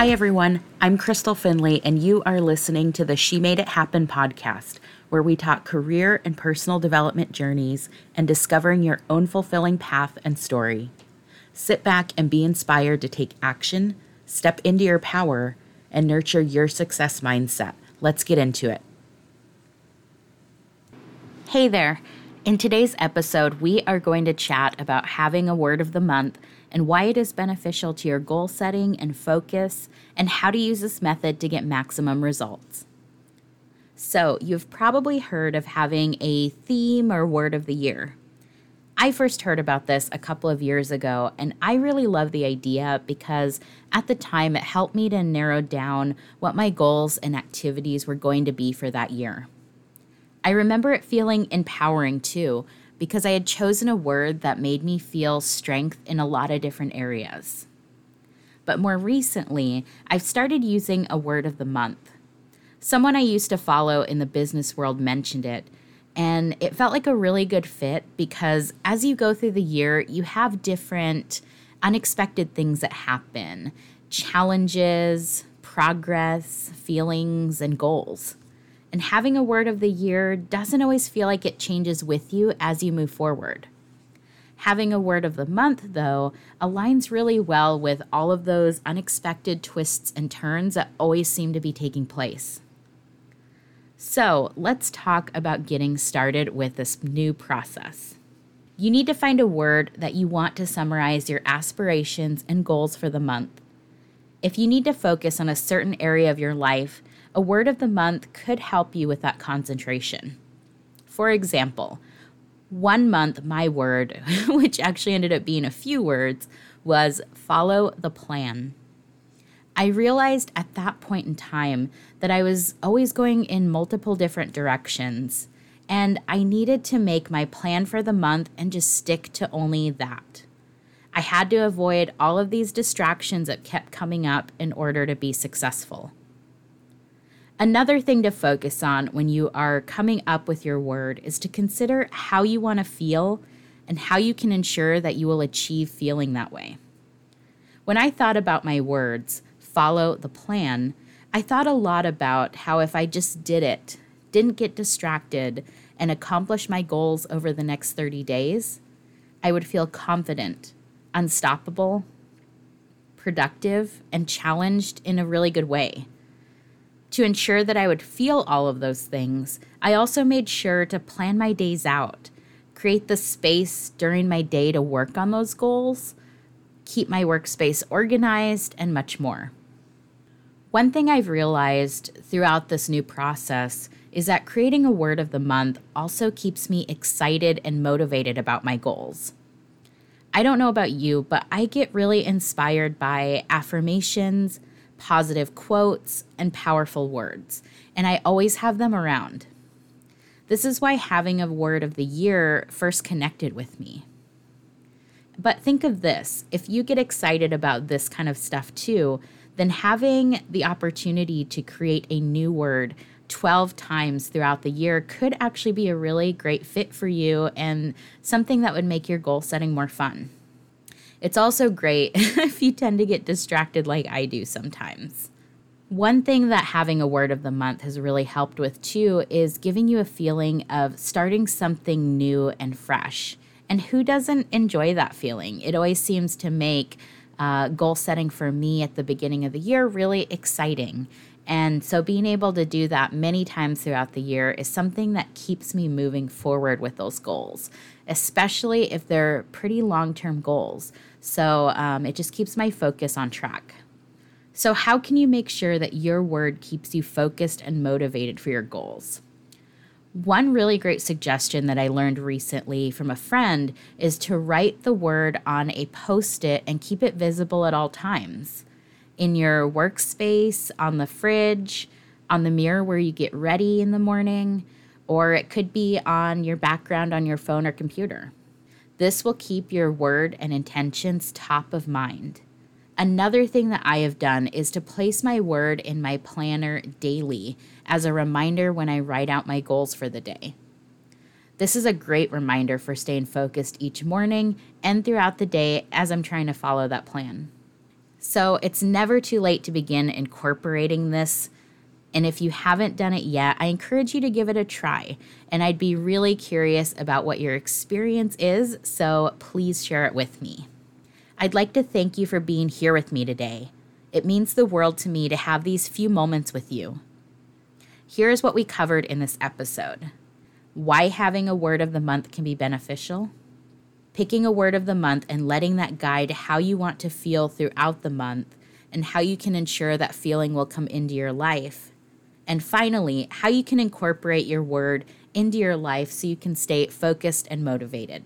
Hi, everyone. I'm Crystal Finley, and you are listening to the She Made It Happen podcast, where we talk career and personal development journeys and discovering your own fulfilling path and story. Sit back and be inspired to take action, step into your power, and nurture your success mindset. Let's get into it. Hey there. In today's episode, we are going to chat about having a word of the month and why it is beneficial to your goal setting and focus, and how to use this method to get maximum results. So, you've probably heard of having a theme or word of the year. I first heard about this a couple of years ago, and I really love the idea because at the time it helped me to narrow down what my goals and activities were going to be for that year. I remember it feeling empowering too because I had chosen a word that made me feel strength in a lot of different areas. But more recently, I've started using a word of the month. Someone I used to follow in the business world mentioned it, and it felt like a really good fit because as you go through the year, you have different unexpected things that happen challenges, progress, feelings, and goals. And having a word of the year doesn't always feel like it changes with you as you move forward. Having a word of the month, though, aligns really well with all of those unexpected twists and turns that always seem to be taking place. So, let's talk about getting started with this new process. You need to find a word that you want to summarize your aspirations and goals for the month. If you need to focus on a certain area of your life, a word of the month could help you with that concentration. For example, one month, my word, which actually ended up being a few words, was follow the plan. I realized at that point in time that I was always going in multiple different directions, and I needed to make my plan for the month and just stick to only that. I had to avoid all of these distractions that kept coming up in order to be successful. Another thing to focus on when you are coming up with your word is to consider how you want to feel and how you can ensure that you will achieve feeling that way. When I thought about my words, follow the plan, I thought a lot about how if I just did it, didn't get distracted, and accomplish my goals over the next 30 days, I would feel confident, unstoppable, productive, and challenged in a really good way. To ensure that I would feel all of those things, I also made sure to plan my days out, create the space during my day to work on those goals, keep my workspace organized, and much more. One thing I've realized throughout this new process is that creating a word of the month also keeps me excited and motivated about my goals. I don't know about you, but I get really inspired by affirmations, positive quotes, and powerful words, and I always have them around. This is why having a word of the year first connected with me. But think of this if you get excited about this kind of stuff too, then having the opportunity to create a new word 12 times throughout the year could actually be a really great fit for you and something that would make your goal setting more fun. It's also great if you tend to get distracted like I do sometimes. One thing that having a word of the month has really helped with too is giving you a feeling of starting something new and fresh. And who doesn't enjoy that feeling? It always seems to make uh, goal setting for me at the beginning of the year really exciting. And so being able to do that many times throughout the year is something that keeps me moving forward with those goals, especially if they're pretty long term goals. So um, it just keeps my focus on track. So, how can you make sure that your word keeps you focused and motivated for your goals? One really great suggestion that I learned recently from a friend is to write the word on a post it and keep it visible at all times in your workspace, on the fridge, on the mirror where you get ready in the morning, or it could be on your background on your phone or computer. This will keep your word and intentions top of mind. Another thing that I have done is to place my word in my planner daily as a reminder when I write out my goals for the day. This is a great reminder for staying focused each morning and throughout the day as I'm trying to follow that plan. So it's never too late to begin incorporating this. And if you haven't done it yet, I encourage you to give it a try. And I'd be really curious about what your experience is, so please share it with me. I'd like to thank you for being here with me today. It means the world to me to have these few moments with you. Here's what we covered in this episode why having a word of the month can be beneficial, picking a word of the month and letting that guide how you want to feel throughout the month and how you can ensure that feeling will come into your life. And finally, how you can incorporate your word into your life so you can stay focused and motivated.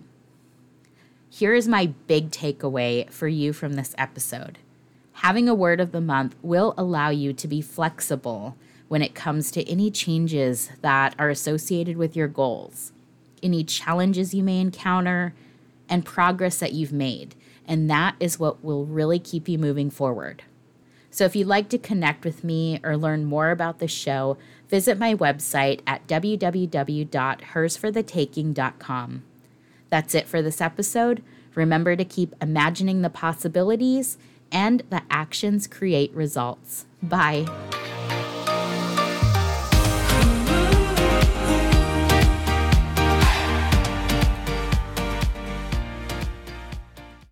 Here is my big takeaway for you from this episode. Having a word of the month will allow you to be flexible when it comes to any changes that are associated with your goals, any challenges you may encounter, and progress that you've made. And that is what will really keep you moving forward. So, if you'd like to connect with me or learn more about the show, visit my website at www.hersforthetaking.com. That's it for this episode. Remember to keep imagining the possibilities and the actions create results. Bye.